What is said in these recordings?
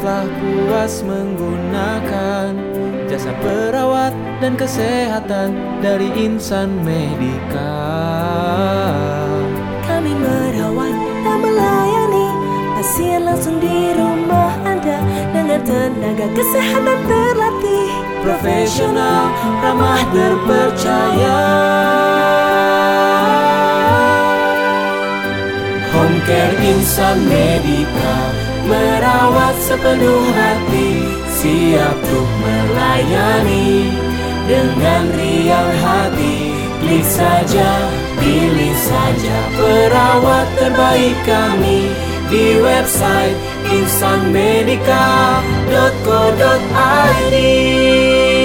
ikhlas menggunakan jasa perawat dan kesehatan dari insan medika. Kami merawat dan melayani pasien langsung di rumah Anda dengan tenaga kesehatan terlatih. Profesional, ramah, terpercaya. Home Care Insan Medika merawat sepenuh hati, siap untuk melayani dengan riang hati. Klik saja, pilih saja perawat terbaik kami di website insanmedica.co.id.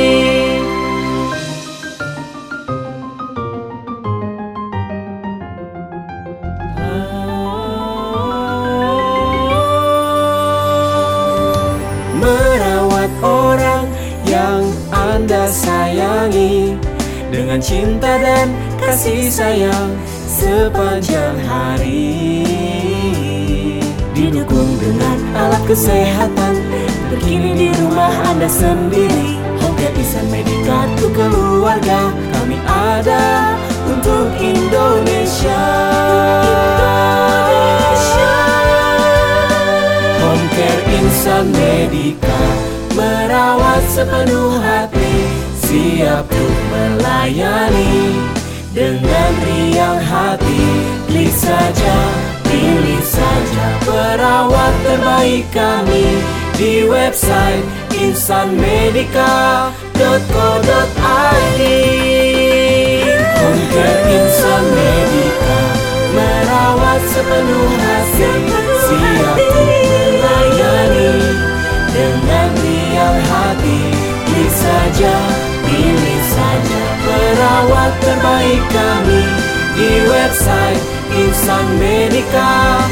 Merawat orang yang Anda sayangi. Dengan cinta dan kasih sayang sepanjang hari. Didukung dengan alat kesehatan. Berkini di rumah Anda sendiri. Home Insan Medika untuk Insan Medika Merawat sepenuh hati Siap untuk melayani. Dengan riang hati Klik saja, pilih saja Perawat terbaik kami. Di website insanmedica.co.id Home Care Insan Medika Merawat sepenuh Riang hati Klik saja, pilih saja. Perawat terbaik kami Di website insanmedica.co.id